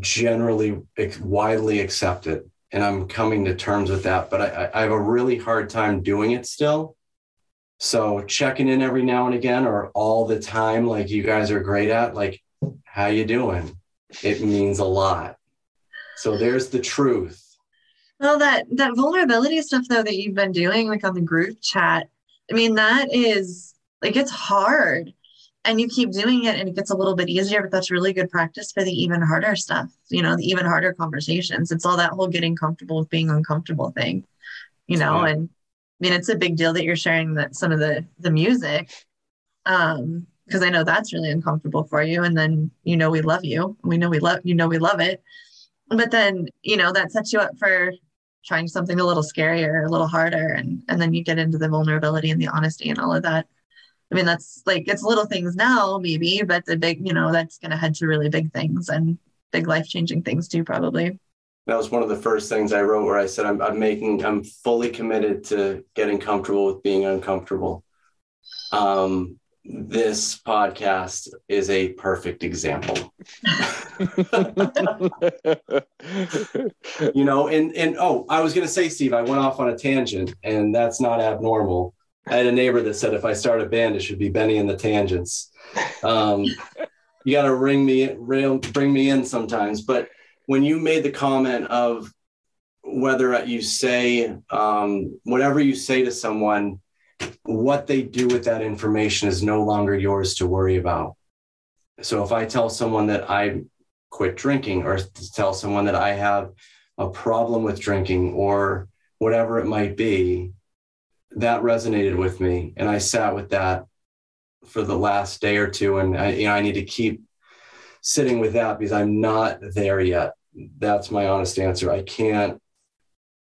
generally widely accepted. And i'm coming to terms with that. But I, I have a really hard time doing it still. So checking in every now and again or all the time like you guys are great at like how you doing? It means a lot. So there's the truth well, that that vulnerability stuff though that you've been doing, like on the group chat, I mean, that is like it's hard. And you keep doing it and it gets a little bit easier, but that's really good practice for the even harder stuff, you know, the even harder conversations. It's all that whole getting comfortable with being uncomfortable thing, you know, yeah. and I mean it's a big deal that you're sharing that some of the the music. Um, because I know that's really uncomfortable for you. And then you know we love you. We know we love you know we love it. But then, you know, that sets you up for trying something a little scarier, a little harder, and and then you get into the vulnerability and the honesty and all of that. I mean, that's like it's little things now, maybe, but the big, you know, that's going to head to really big things and big life changing things too, probably. that was one of the first things I wrote where I said, I'm, I'm making, I'm fully committed to getting comfortable with being uncomfortable. Um, this podcast is a perfect example. you know, and and oh, I was gonna say, Steve, I went off on a tangent, and that's not abnormal. I had a neighbor that said if I start a band, it should be Benny and the Tangents. Um, you got to ring me, bring me in sometimes. But when you made the comment of whether you say um, whatever you say to someone, what they do with that information is no longer yours to worry about. So if I tell someone that I quit drinking or tell someone that I have a problem with drinking or whatever it might be, that resonated with me. And I sat with that for the last day or two. And I, you know, I need to keep sitting with that because I'm not there yet. That's my honest answer. I can't.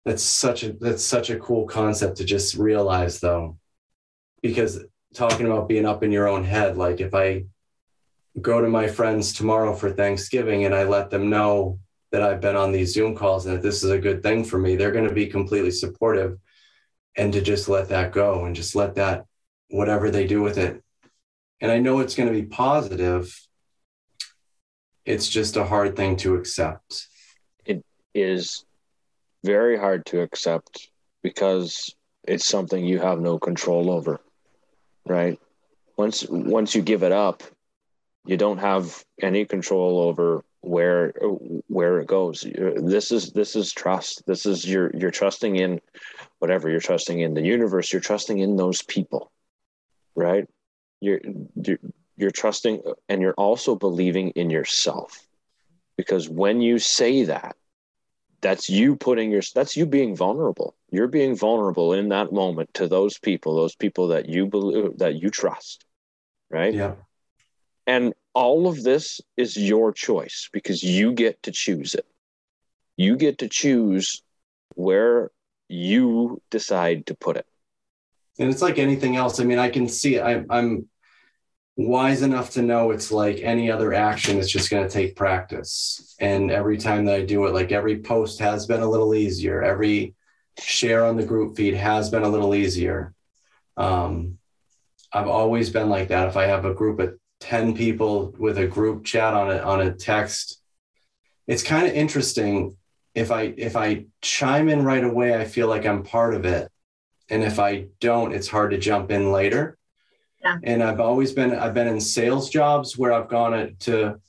That's such a that's such a cool concept to just realize though, because talking about being up in your own head, like if I go to my friends tomorrow for Thanksgiving and I let them know that I've been on these Zoom calls and that this is a good thing for me, they're going to be completely supportive and to just let that go and just let that whatever they do with it. And I know it's going to be positive it's just a hard thing to accept. It is very hard to accept because it's something you have no control over. Right? Once once you give it up, you don't have any control over where where it goes. This is this is trust. This is you're you're trusting in whatever you're trusting in the universe. You're trusting in those people, right? You're, you're you're trusting and you're also believing in yourself because when you say that that's you putting your that's you being vulnerable. You're being vulnerable in that moment to those people those people that you believe that you trust right? Yeah. And all of this is your choice because you get to choose it. You get to choose where you decide to put it. And it's like anything else. I mean i can see I, i'm wise enough to know it's like any other action it's just going to take practice. And every time that i do it like every post has been a little easier. Every share on the group feed has been a little easier. Um, i've always been like that. If i have a group of 10 people with a group chat on a on a text it's kind of interesting. If i if i chime in right away i feel like i'm part of it. And if i don't it's hard to jump in later yeah. And I've always been I've been in sales jobs where I've gone to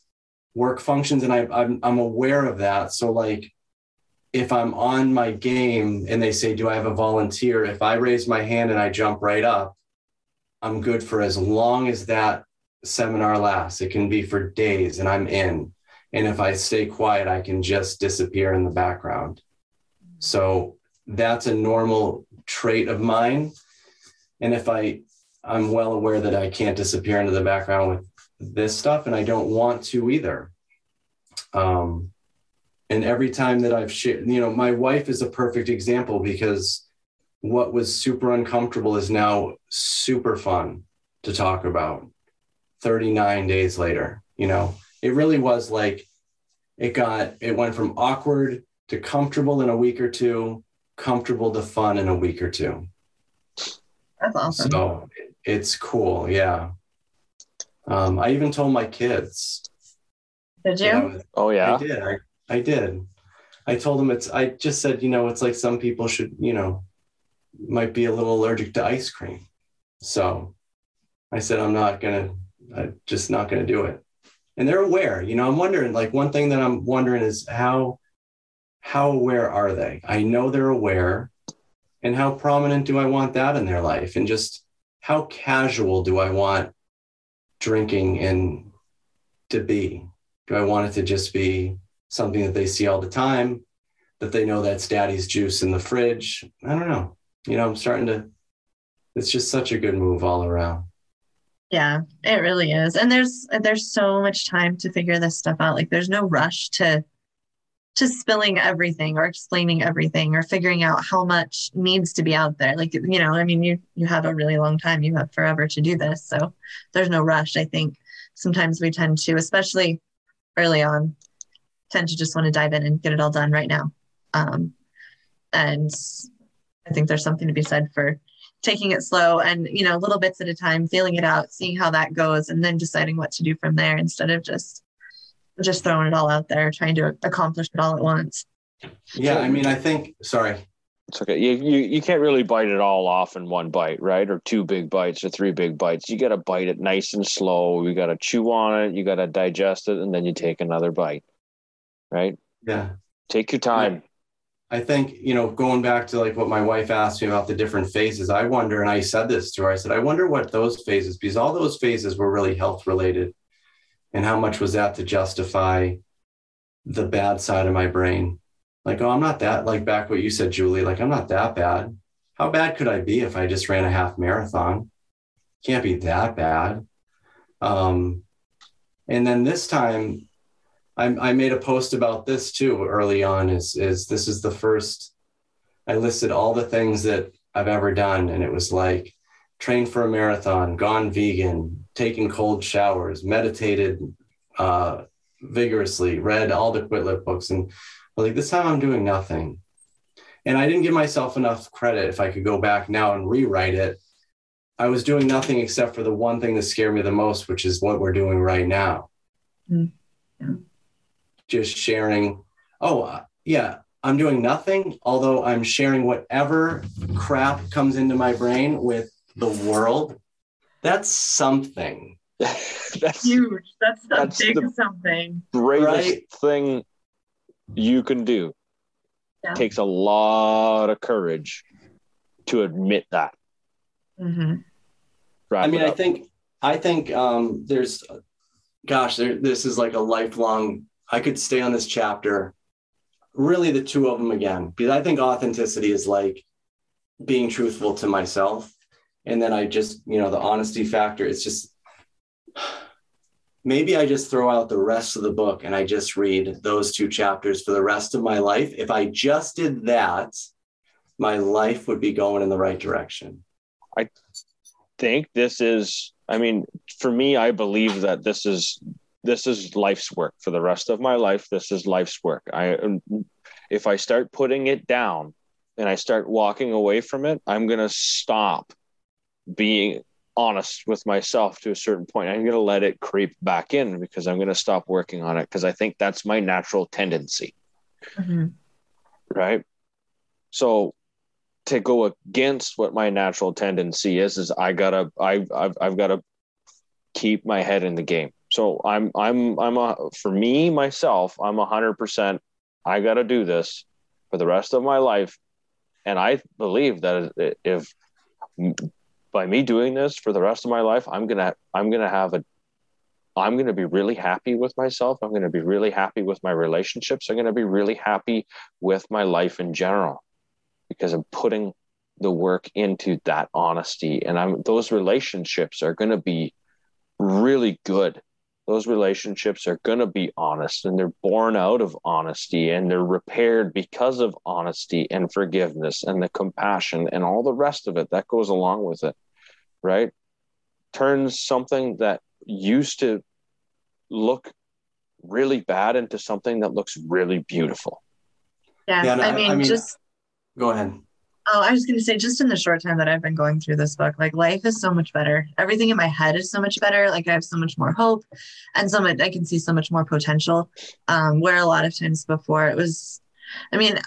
work functions and I, I'm I'm aware of that. So like if I'm on my game and they say, "Do I have a volunteer?" If I raise my hand and I jump right up, I'm good for as long as that seminar lasts. It can be for days, and I'm in. And if I stay quiet, I can just disappear in the background. So that's a normal trait of mine. And if I I'm well aware that I can't disappear into the background with this stuff, and I don't want to either. Um, and every time that I've shared, you know, my wife is a perfect example because what was super uncomfortable is now super fun to talk about 39 days later. You know, it really was like it got, it went from awkward to comfortable in a week or two, comfortable to fun in a week or two. That's awesome. So it's cool. Yeah. Um, I even told my kids. Did you? you know, oh yeah. I did. I, I did. I told them it's. I just said, you know, it's like some people should, you know, might be a little allergic to ice cream. So I said, I'm not gonna. I'm just not gonna do it. And they're aware. You know, I'm wondering. Like one thing that I'm wondering is how how aware are they? I know they're aware, and how prominent do I want that in their life? And just how casual do I want drinking and to be? Do I want it to just be something that they see all the time, that they know that's daddy's juice in the fridge? I don't know. You know, I'm starting to, it's just such a good move all around. Yeah, it really is. And there's there's so much time to figure this stuff out. Like there's no rush to just spilling everything or explaining everything or figuring out how much needs to be out there. Like you know i mean you you have a really long time. You have forever to do this. So there's no rush i think. Sometimes we tend to especially early on tend to just want to dive in and get it all done right now. Um, and I think there's something to be said for taking it slow and you know little bits at a time feeling it out seeing how that goes and then deciding what to do from there instead of just just throwing it all out there trying to accomplish it all at once. Yeah i mean i think sorry. It's okay. You, you you can't really bite it all off in one bite right? Or two big bites or three big bites. You got to bite it nice and slow. You got to chew on it. You got to digest it and then you take another bite right? Yeah. Take your time. Yeah. I think, you know, going back to like what my wife asked me about the different phases, I wonder, and I said this to her, I said, I wonder what those phases, because all those phases were really health related. And how much was that to justify the bad side of my brain? Like, oh, I'm not that, like back what you said, Julie, like, I'm not that bad. How bad could I be if I just ran a half marathon? Can't be that bad. Um, and then this time, I, I made a post about this too early on. Is is this is the first? I listed all the things that I've ever done, and it was like trained for a marathon, gone vegan, taken cold showers, meditated uh, vigorously, read all the Quit Lit books, and like this time I'm doing nothing. And I didn't give myself enough credit. If I could go back now and rewrite it, I was doing nothing except for the one thing that scared me the most, which is what we're doing right now. Mm. Yeah just sharing, oh, uh, yeah, I'm doing nothing, although I'm sharing whatever crap comes into my brain with the world. That's something. that's huge. That's, that's big something. Greatest right? thing you can do. Yeah. Takes a lot of courage to admit that. Mm-hmm. I mean, I think I think um, there's, gosh, there, this is like a lifelong I could stay on this chapter, really the two of them again, because I think authenticity is like being truthful to myself. And then I just, you know, the honesty factor, it's just maybe I just throw out the rest of the book and I just read those two chapters for the rest of my life. If I just did that, my life would be going in the right direction. I think this is, I mean, for me, I believe that this is this is life's work for the rest of my life this is life's work i um, if i start putting it down and i start walking away from it i'm going to stop being honest with myself to a certain point i'm going to let it creep back in because i'm going to stop working on it because i think that's my natural tendency mm-hmm. right so to go against what my natural tendency is is i gotta I, I've, I've got to keep my head in the game so I'm I'm I'm a for me myself, I'm a hundred percent. I got to do this for the rest of my life, and I believe that if by me doing this for the rest of my life, I'm gonna I'm gonna have a I'm going to be really happy with myself. I'm going to be really happy with my relationships. I'm going to be really happy with my life in general because I'm putting the work into that honesty and I'm those relationships are going to be really good those relationships are going to be honest and they're born out of honesty and they're repaired because of honesty and forgiveness and the compassion and all the rest of it that goes along with it right? Turns something that used to look really bad into something that looks really beautiful. Yeah, yeah I, mean, I mean just go ahead Oh, I was going to say, just in the short time that I've been going through this book, like life is so much better. Everything in my head is so much better. Like I have so much more hope, and so much I can see so much more potential. Um, where a lot of times before it was, I mean,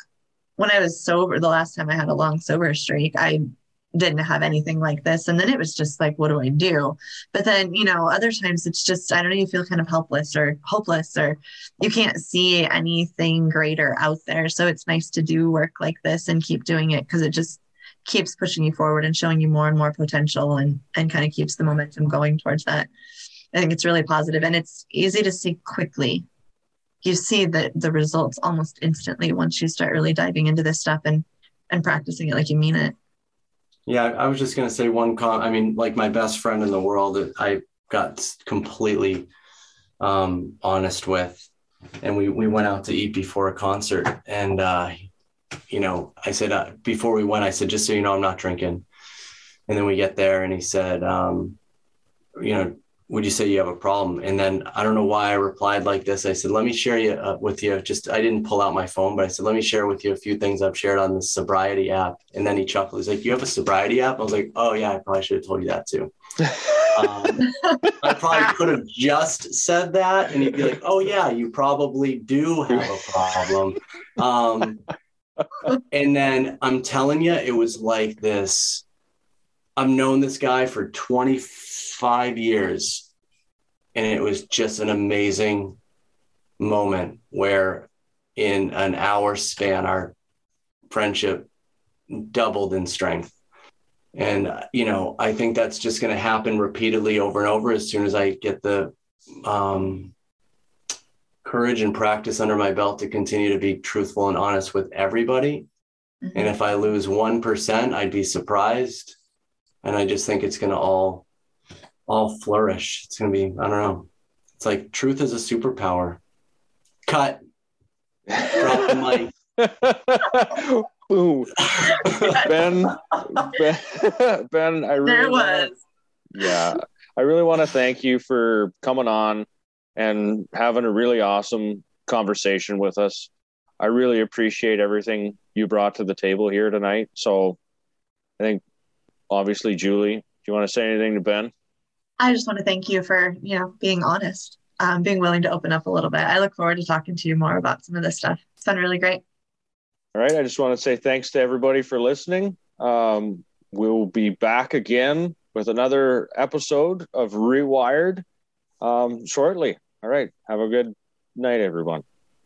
when I was sober, the last time I had a long sober streak, I didn't have anything like this. And then it was just like, what do I do? But then, you know, other times it's just, I don't know, you feel kind of helpless or hopeless or you can't see anything greater out there. So it's nice to do work like this and keep doing it because it just keeps pushing you forward and showing you more and more potential and, and kind of keeps the momentum going towards that. I think it's really positive and it's easy to see quickly. You see the, the results almost instantly once you start really diving into this stuff and, and practicing it like you mean it. Yeah, I was just going to say one com. I mean, like my best friend in the world, that I got completely um, honest with, and we we went out to eat before a concert, and uh, you know, I said uh, before we went, I said, just so you know, I'm not drinking, and then we get there, and he said, um, you know, would you say you have a problem? And then I don't know why I replied like this. I said, let me share you uh, with you. Just, I didn't pull out my phone, but I said, let me share with you a few things I've shared on the sobriety app. And then he chuckled. He's like, you have a sobriety app? I was like, oh yeah, I probably should have told you that too. um, I probably could have just said that. And he'd be like, oh yeah, you probably do have a problem. Um, and then I'm telling you, it was like this. I've known this guy for 25 years. And it was just an amazing moment where, in an hour span, our friendship doubled in strength. And, you know, I think that's just going to happen repeatedly over and over as soon as I get the um, courage and practice under my belt to continue to be truthful and honest with everybody. Mm-hmm. And if I lose 1%, I'd be surprised. And I just think it's going to all all flourish. It's gonna be, I don't know. It's like truth is a superpower. Cut. Drop the mic. Boom. ben, ben, ben, I really there was. Wanna, yeah, I really want to thank you for coming on and having a really awesome conversation with us. I really appreciate everything you brought to the table here tonight. So I think obviously, Julie, do you want to say anything to Ben? I just want to thank you for, you know, being honest, um, being willing to open up a little bit. I look forward to talking to you more about some of this stuff. It's been really great. All right. I just want to say thanks to everybody for listening. Um, we'll be back again with another episode of Rewired um, shortly. All right. Have a good night, everyone.